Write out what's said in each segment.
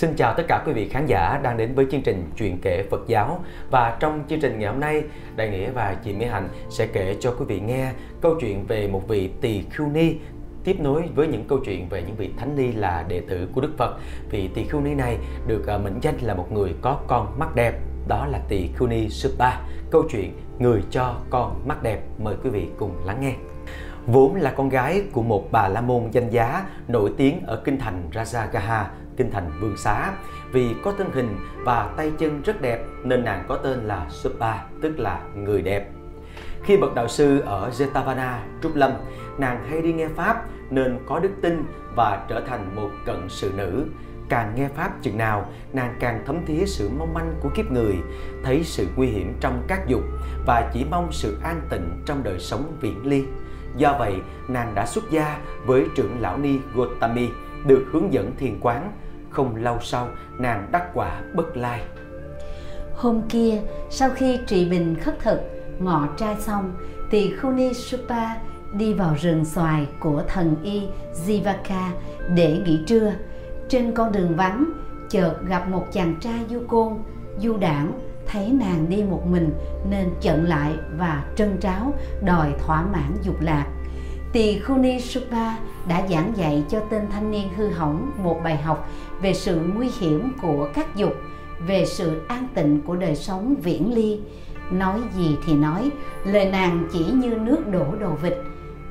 Xin chào tất cả quý vị khán giả đang đến với chương trình Chuyện kể Phật giáo Và trong chương trình ngày hôm nay, Đại Nghĩa và chị Mỹ Hạnh sẽ kể cho quý vị nghe câu chuyện về một vị tỳ khưu ni tiếp nối với những câu chuyện về những vị thánh ni là đệ tử của Đức Phật. Vị tỳ khưu ni này được ờ, mệnh danh là một người có con mắt đẹp, đó là tỳ khưu ni Supa. Câu chuyện người cho con mắt đẹp, mời quý vị cùng lắng nghe. Vốn là con gái của một bà la môn danh giá nổi tiếng ở kinh thành Rajagaha, kinh thành Vương Xá. Vì có thân hình và tay chân rất đẹp nên nàng có tên là Supa, tức là người đẹp. Khi bậc đạo sư ở Jetavana, Trúc Lâm, nàng hay đi nghe Pháp nên có đức tin và trở thành một cận sự nữ. Càng nghe Pháp chừng nào, nàng càng thấm thía sự mong manh của kiếp người, thấy sự nguy hiểm trong các dục và chỉ mong sự an tịnh trong đời sống viễn ly. Do vậy, nàng đã xuất gia với trưởng lão ni Gotami, được hướng dẫn thiền quán. Không lâu sau, nàng đắc quả bất lai. Hôm kia, sau khi trị bình khất thực, ngọ trai xong, thì Khuni Supa đi vào rừng xoài của thần y Jivaka để nghỉ trưa. Trên con đường vắng, chợt gặp một chàng trai du côn, du đảng, thấy nàng đi một mình nên chận lại và trân tráo đòi thỏa mãn dục lạc. Tỳ Khuni Supa đã giảng dạy cho tên thanh niên hư hỏng một bài học về sự nguy hiểm của các dục, về sự an tịnh của đời sống viễn ly. Nói gì thì nói, lời nàng chỉ như nước đổ đầu vịt.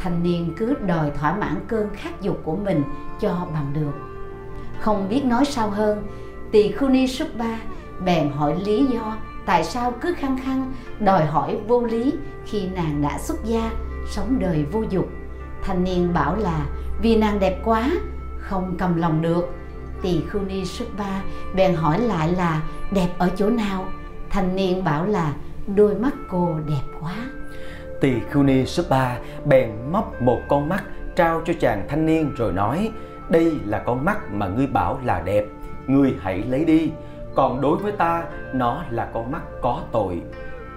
Thanh niên cứ đòi thỏa mãn cơn khát dục của mình cho bằng được. Không biết nói sao hơn, Tỳ Khuni Supa bèn hỏi lý do tại sao cứ khăng khăng đòi hỏi vô lý khi nàng đã xuất gia sống đời vô dục thanh niên bảo là, vì nàng đẹp quá, không cầm lòng được. Tỳ khưu ni xuất ba bèn hỏi lại là, đẹp ở chỗ nào? Thanh niên bảo là, đôi mắt cô đẹp quá. Tỳ khưu ni xuất ba bèn móc một con mắt trao cho chàng thanh niên rồi nói, đây là con mắt mà ngươi bảo là đẹp, ngươi hãy lấy đi. Còn đối với ta, nó là con mắt có tội.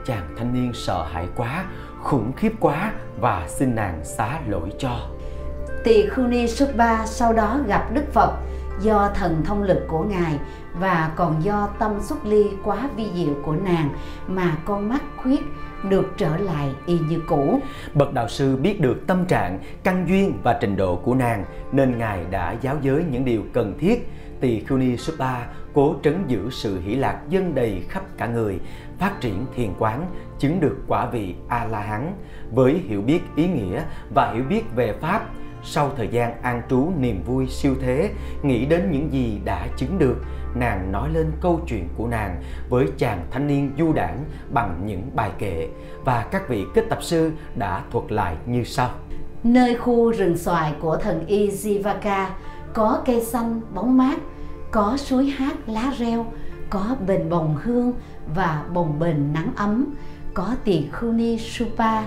Chàng thanh niên sợ hãi quá khủng khiếp quá và xin nàng xá lỗi cho tỳ khưu ni Subba sau đó gặp đức phật do thần thông lực của ngài và còn do tâm xuất ly quá vi diệu của nàng mà con mắt khuyết được trở lại y như cũ. Bậc đạo sư biết được tâm trạng, căn duyên và trình độ của nàng nên ngài đã giáo giới những điều cần thiết tỳ khưu ni Supa cố trấn giữ sự hỷ lạc dân đầy khắp cả người, phát triển thiền quán, chứng được quả vị A-la-hán với hiểu biết ý nghĩa và hiểu biết về Pháp. Sau thời gian an trú niềm vui siêu thế, nghĩ đến những gì đã chứng được, nàng nói lên câu chuyện của nàng với chàng thanh niên du đảng bằng những bài kệ và các vị kết tập sư đã thuật lại như sau. Nơi khu rừng xoài của thần y Jivaka có cây xanh bóng mát, có suối hát lá reo, có bền bồng hương và bồng bềnh nắng ấm, có tỳ khưu ni Supa,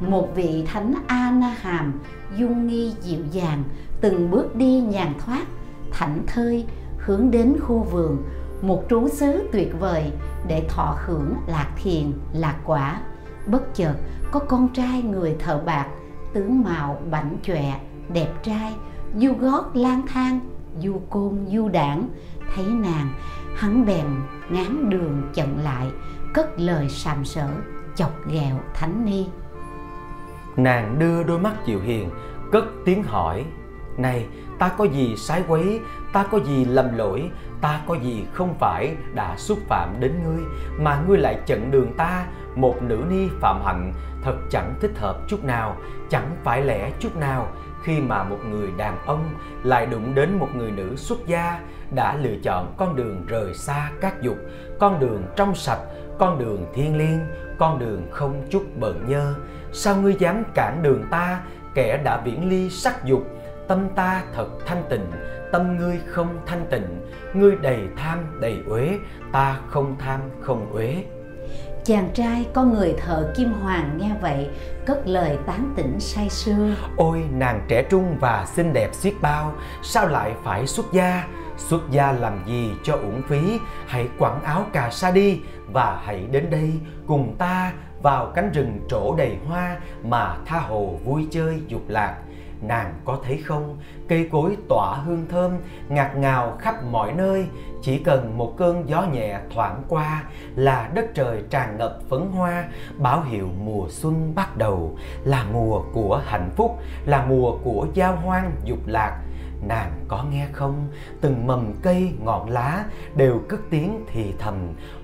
một vị thánh A Na Hàm dung nghi dịu dàng, từng bước đi nhàn thoát, thảnh thơi hướng đến khu vườn, một trú xứ tuyệt vời để thọ hưởng lạc thiền, lạc quả. Bất chợt có con trai người thợ bạc, tướng mạo bảnh chọe, đẹp trai, du gót lang thang du côn du đảng thấy nàng, hắn bèn ngán đường chận lại, cất lời sàm sỡ, chọc ghẹo thánh ni. Nàng đưa đôi mắt dịu hiền, cất tiếng hỏi, này, ta có gì sái quấy? Ta có gì lầm lỗi? Ta có gì không phải đã xúc phạm đến ngươi mà ngươi lại chặn đường ta một nữ ni phạm hạnh thật chẳng thích hợp chút nào, chẳng phải lẽ chút nào khi mà một người đàn ông lại đụng đến một người nữ xuất gia đã lựa chọn con đường rời xa các dục, con đường trong sạch, con đường thiên liêng, con đường không chút bận nhơ. Sao ngươi dám cản đường ta, kẻ đã viễn ly sắc dục? Tâm ta thật thanh tịnh, tâm ngươi không thanh tịnh. Ngươi đầy tham, đầy uế, ta không tham, không uế. Chàng trai, con người thợ kim hoàng nghe vậy, Cất lời tán tỉnh say sưa. Ôi, nàng trẻ trung và xinh đẹp xiết bao, Sao lại phải xuất gia? Xuất gia làm gì cho uổng phí? Hãy quẳng áo cà sa đi Và hãy đến đây cùng ta vào cánh rừng trổ đầy hoa Mà tha hồ vui chơi dục lạc nàng có thấy không? Cây cối tỏa hương thơm, ngạt ngào khắp mọi nơi. Chỉ cần một cơn gió nhẹ thoảng qua là đất trời tràn ngập phấn hoa. Báo hiệu mùa xuân bắt đầu. Là mùa của hạnh phúc, là mùa của giao hoang dục lạc. Nàng có nghe không? Từng mầm cây, ngọn lá đều cất tiếng thì thầm.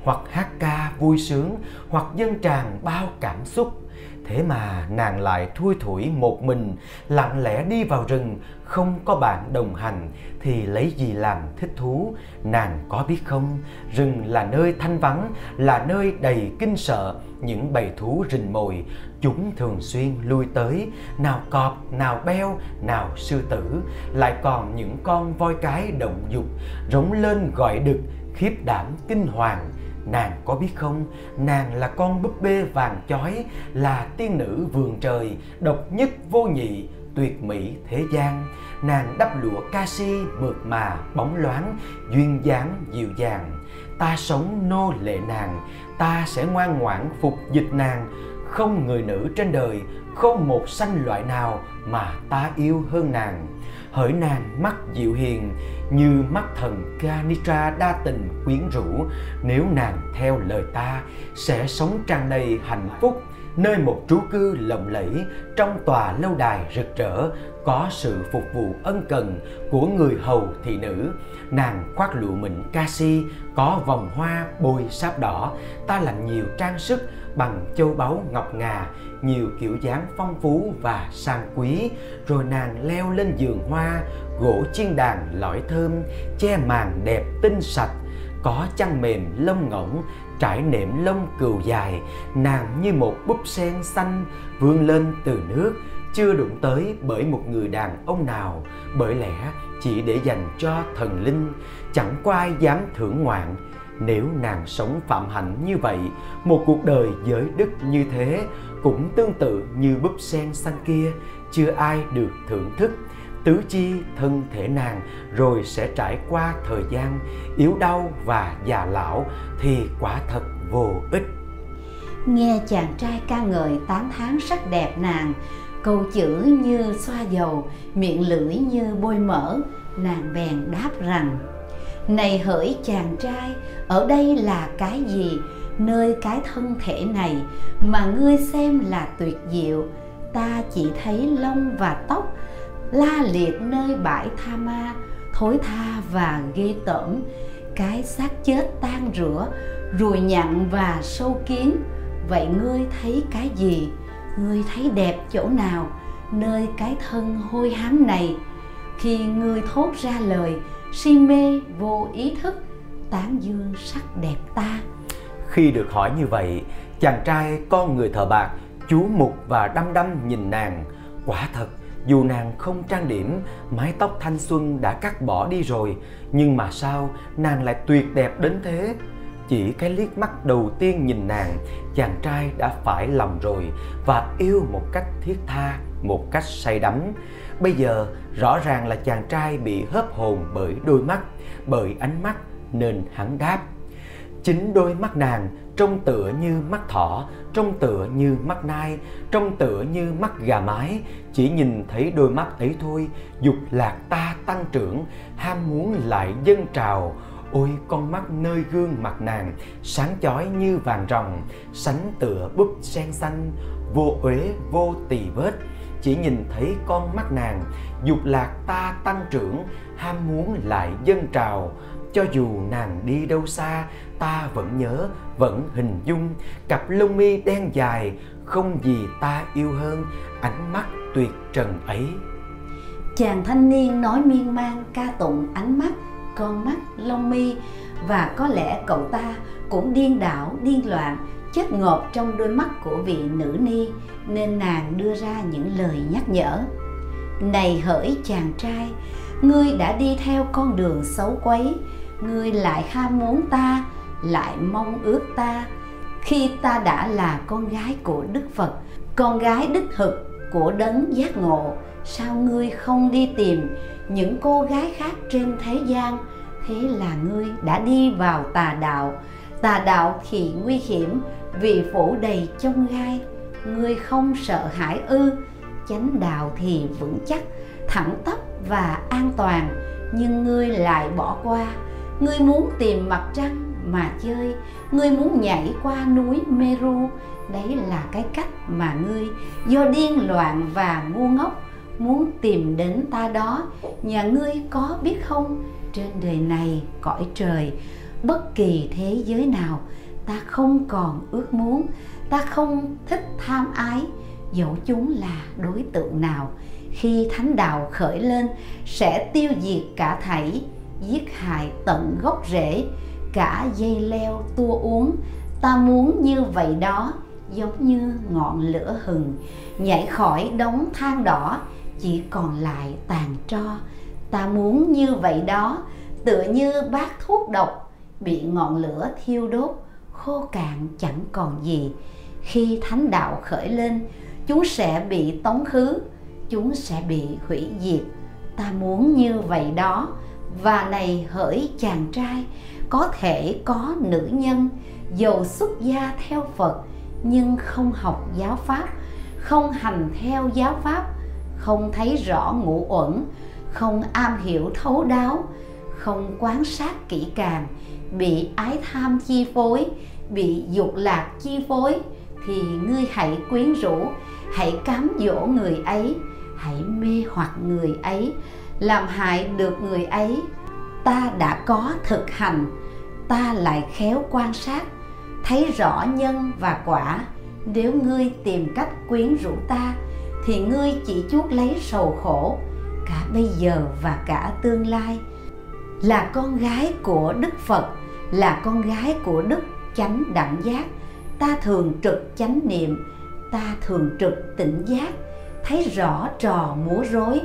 Hoặc hát ca vui sướng, hoặc dâng tràn bao cảm xúc thế mà nàng lại thui thủi một mình, lặng lẽ đi vào rừng, không có bạn đồng hành, thì lấy gì làm thích thú? Nàng có biết không? Rừng là nơi thanh vắng, là nơi đầy kinh sợ, những bầy thú rình mồi, chúng thường xuyên lui tới, nào cọp, nào beo, nào sư tử, lại còn những con voi cái động dục, rống lên gọi đực, khiếp đảm kinh hoàng. Nàng có biết không, nàng là con búp bê vàng chói, là tiên nữ vườn trời, độc nhất vô nhị, tuyệt mỹ thế gian. Nàng đắp lụa ca si mượt mà, bóng loáng, duyên dáng dịu dàng. Ta sống nô lệ nàng, ta sẽ ngoan ngoãn phục dịch nàng. Không người nữ trên đời, không một sanh loại nào mà ta yêu hơn nàng hỡi nàng mắt dịu hiền, như mắt thần Ganitra đa tình quyến rũ. Nếu nàng theo lời ta, sẽ sống tràn đầy hạnh phúc, nơi một trú cư lộng lẫy, trong tòa lâu đài rực rỡ, có sự phục vụ ân cần của người hầu thị nữ. Nàng khoác lụa mịn ca si, có vòng hoa bôi sáp đỏ. Ta làm nhiều trang sức bằng châu báu ngọc ngà, nhiều kiểu dáng phong phú và sang quý. Rồi nàng leo lên giường hoa, gỗ chiên đàn lõi thơm, che màn đẹp tinh sạch, có chăn mềm lông ngỗng, trải nệm lông cừu dài. Nàng như một búp sen xanh vươn lên từ nước, chưa đụng tới bởi một người đàn ông nào. Bởi lẽ chỉ để dành cho thần linh, chẳng có ai dám thưởng ngoạn nếu nàng sống phạm hạnh như vậy, một cuộc đời giới đức như thế cũng tương tự như búp sen xanh kia, chưa ai được thưởng thức. Tứ chi thân thể nàng rồi sẽ trải qua thời gian yếu đau và già lão thì quả thật vô ích. Nghe chàng trai ca ngợi tán thán sắc đẹp nàng, câu chữ như xoa dầu, miệng lưỡi như bôi mỡ, nàng bèn đáp rằng này hỡi chàng trai, ở đây là cái gì? Nơi cái thân thể này mà ngươi xem là tuyệt diệu, ta chỉ thấy lông và tóc la liệt nơi bãi tha ma, thối tha và ghê tởm. Cái xác chết tan rửa, ruồi nhặn và sâu kiến vậy ngươi thấy cái gì? Ngươi thấy đẹp chỗ nào? Nơi cái thân hôi hám này. Khi ngươi thốt ra lời si mê vô ý thức, tán dương sắc đẹp ta. Khi được hỏi như vậy, chàng trai con người thợ bạc, chú mục và đăm đăm nhìn nàng. Quả thật, dù nàng không trang điểm, mái tóc thanh xuân đã cắt bỏ đi rồi, nhưng mà sao nàng lại tuyệt đẹp đến thế? Chỉ cái liếc mắt đầu tiên nhìn nàng, chàng trai đã phải lòng rồi và yêu một cách thiết tha, một cách say đắm bây giờ, rõ ràng là chàng trai bị hớp hồn bởi đôi mắt, bởi ánh mắt nên hắn đáp. Chính đôi mắt nàng trông tựa như mắt thỏ, trông tựa như mắt nai, trông tựa như mắt gà mái. Chỉ nhìn thấy đôi mắt ấy thôi, dục lạc ta tăng trưởng, ham muốn lại dâng trào. Ôi, con mắt nơi gương mặt nàng, sáng chói như vàng ròng, sánh tựa búp sen xanh, vô uế, vô tỳ vết chỉ nhìn thấy con mắt nàng, dục lạc ta tăng trưởng, ham muốn lại dâng trào. Cho dù nàng đi đâu xa, ta vẫn nhớ, vẫn hình dung. Cặp lông mi đen dài, không gì ta yêu hơn, ánh mắt tuyệt trần ấy. Chàng thanh niên nói miên man, ca tụng ánh mắt, con mắt, lông mi. Và có lẽ cậu ta cũng điên đảo, điên loạn chất ngộp trong đôi mắt của vị nữ ni nên nàng đưa ra những lời nhắc nhở. Này hỡi chàng trai, ngươi đã đi theo con đường xấu quấy, ngươi lại ham muốn ta, lại mong ước ta. Khi ta đã là con gái của đức phật, con gái đích thực của đấng giác ngộ, sao ngươi không đi tìm những cô gái khác trên thế gian? Thế là ngươi đã đi vào tà đạo. Tà đạo thì nguy hiểm, vì phủ đầy chông gai ngươi không sợ hãi ư, chánh đạo thì vững chắc, thẳng tắp và an toàn. Nhưng ngươi lại bỏ qua. Ngươi muốn tìm mặt trăng mà chơi. Ngươi muốn nhảy qua núi meru. Đấy là cái cách mà ngươi, do điên loạn và ngu ngốc, muốn tìm đến ta đó. Nhà ngươi có biết không? Trên đời này cõi trời, bất kỳ thế giới nào ta không còn ước muốn ta không thích tham ái, dẫu chúng là đối tượng nào. Khi thánh đạo khởi lên, sẽ tiêu diệt cả thảy, giết hại tận gốc rễ, cả dây leo tua uống ta muốn như vậy đó, giống như ngọn lửa hừng, nhảy khỏi đống than đỏ, chỉ còn lại tàn tro. Ta muốn như vậy đó, tựa như bát thuốc độc, bị ngọn lửa thiêu đốt, khô cạn chẳng còn gì khi thánh đạo khởi lên, chúng sẽ bị tống khứ, chúng sẽ bị hủy diệt. Ta muốn như vậy đó. Và này hỡi chàng trai, có thể có nữ nhân, dầu xuất gia theo phật, nhưng không học giáo pháp, không hành theo giáo pháp, không thấy rõ ngũ uẩn, không am hiểu thấu đáo, không quán sát kỹ càng, bị ái tham chi phối, bị dục lạc chi phối thì ngươi hãy quyến rũ, hãy cám dỗ người ấy, hãy mê hoặc người ấy, làm hại được người ấy. Ta đã có thực hành, ta lại khéo quan sát, thấy rõ nhân và quả. Nếu ngươi tìm cách quyến rũ ta, thì ngươi chỉ chuốc lấy sầu khổ, cả bây giờ và cả tương lai. Là con gái của đức phật, là con gái của đức chánh đẳng giác ta thường trực chánh niệm, ta thường trực tỉnh giác, thấy rõ trò múa rối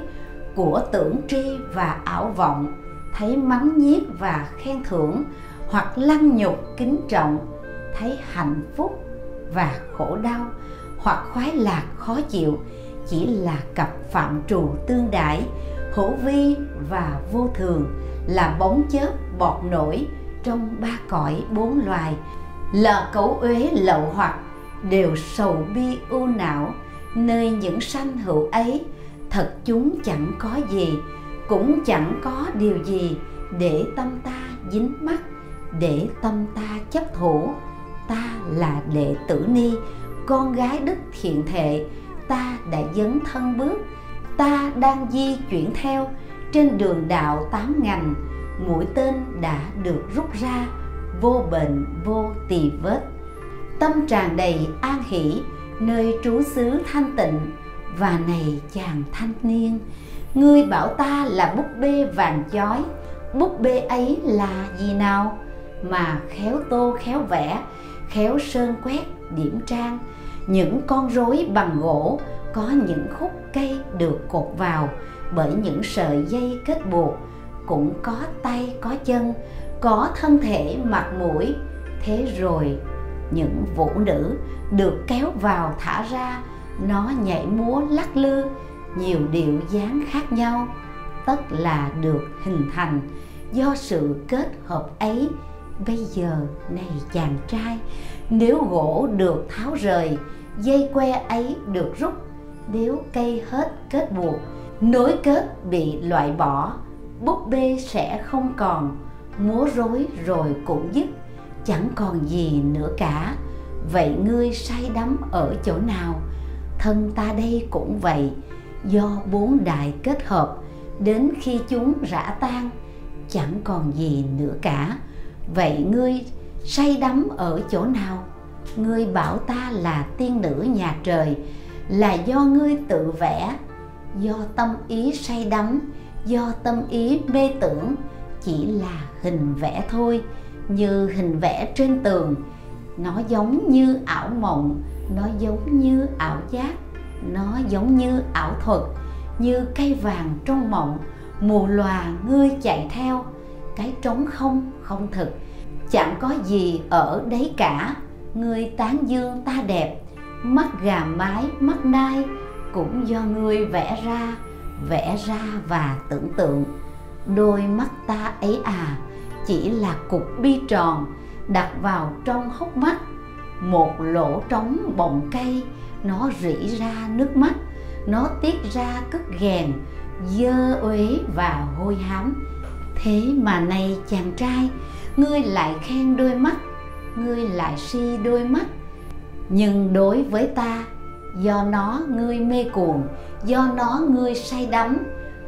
của tưởng tri và ảo vọng, thấy mắng nhiếc và khen thưởng hoặc lăng nhục kính trọng, thấy hạnh phúc và khổ đau hoặc khoái lạc khó chịu, chỉ là cặp phạm trù tương đãi hữu vi và vô thường, là bóng chớp bọt nổi trong ba cõi bốn loài là cấu uế lậu hoặc, đều sầu bi ưu não. Nơi những sanh hữu ấy, thật chúng chẳng có gì, cũng chẳng có điều gì để tâm ta dính mắc để tâm ta chấp thủ. Ta là đệ tử ni, con gái đức thiện thệ, ta đã dấn thân bước. Ta đang di chuyển theo, trên đường đạo tám ngành, mũi tên đã được rút ra vô bệnh, vô tỳ vết. Tâm tràn đầy an hỷ, nơi trú xứ thanh tịnh, và này chàng thanh niên, ngươi bảo ta là búp bê vàng chói. Búp bê ấy là gì nào? Mà khéo tô khéo vẽ, khéo sơn quét, điểm trang. Những con rối bằng gỗ, có những khúc cây được cột vào. Bởi những sợi dây kết buộc, cũng có tay có chân có thân thể, mặt mũi. Thế rồi, những vũ nữ được kéo vào thả ra. Nó nhảy múa lắc lư, nhiều điệu dáng khác nhau, tất là được hình thành. Do sự kết hợp ấy, bây giờ này chàng trai, nếu gỗ được tháo rời, dây que ấy được rút, nếu cây hết kết buộc, nối kết bị loại bỏ, búp bê sẽ không còn múa rối rồi cũng dứt chẳng còn gì nữa cả. Vậy ngươi say đắm ở chỗ nào? Thân ta đây cũng vậy, do bốn đại kết hợp, đến khi chúng rã tan, chẳng còn gì nữa cả. Vậy ngươi say đắm ở chỗ nào? Ngươi bảo ta là tiên nữ nhà trời, là do ngươi tự vẽ. Do tâm ý say đắm, do tâm ý mê tưởng chỉ là hình vẽ thôi, như hình vẽ trên tường. Nó giống như ảo mộng, nó giống như ảo giác, nó giống như ảo thuật, như cây vàng trong mộng. Mù lòa ngươi chạy theo, cái trống không không thực. Chẳng có gì ở đấy cả, ngươi tán dương ta đẹp. Mắt gà mái, mắt nai, cũng do ngươi vẽ ra vẽ ra và tưởng tượng đôi mắt ta ấy à chỉ là cục bi tròn đặt vào trong hốc mắt. Một lỗ trống bọng cây, nó rỉ ra nước mắt, nó tiết ra cất ghèn dơ uế và hôi hám. Thế mà nay chàng trai, ngươi lại khen đôi mắt, ngươi lại si đôi mắt. Nhưng đối với ta, do nó ngươi mê cuồng, do nó ngươi say đắm,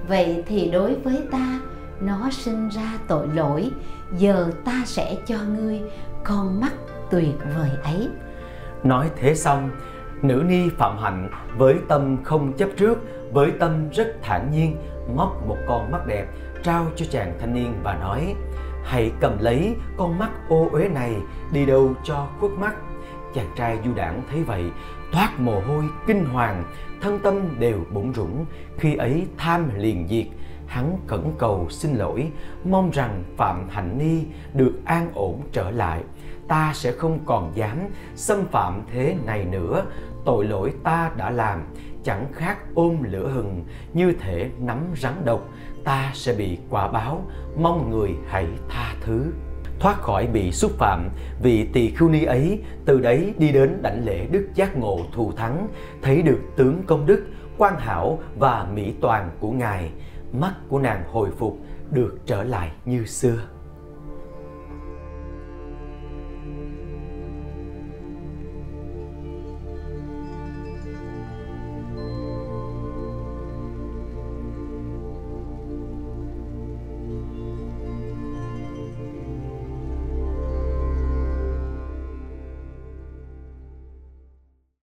vậy thì đối với ta nó sinh ra tội lỗi, giờ ta sẽ cho ngươi con mắt tuyệt vời ấy. Nói thế xong, nữ ni phạm hạnh với tâm không chấp trước, với tâm rất thản nhiên, móc một con mắt đẹp, trao cho chàng thanh niên và nói, hãy cầm lấy con mắt ô uế này, đi đâu cho khuất mắt? Chàng trai du đảng thấy vậy, toát mồ hôi kinh hoàng, thân tâm đều bủn rủn, khi ấy tham liền diệt hắn khẩn cầu xin lỗi, mong rằng phạm hạnh ni được an ổn trở lại. Ta sẽ không còn dám xâm phạm thế này nữa. Tội lỗi ta đã làm, chẳng khác ôm lửa hừng như thể nắm rắn độc. Ta sẽ bị quả báo, mong người hãy tha thứ. Thoát khỏi bị xúc phạm, vì tỳ khưu ni ấy, từ đấy đi đến đảnh lễ đức giác ngộ thù thắng, thấy được tướng công đức, quan hảo và mỹ toàn của ngài mắt của nàng hồi phục được trở lại như xưa.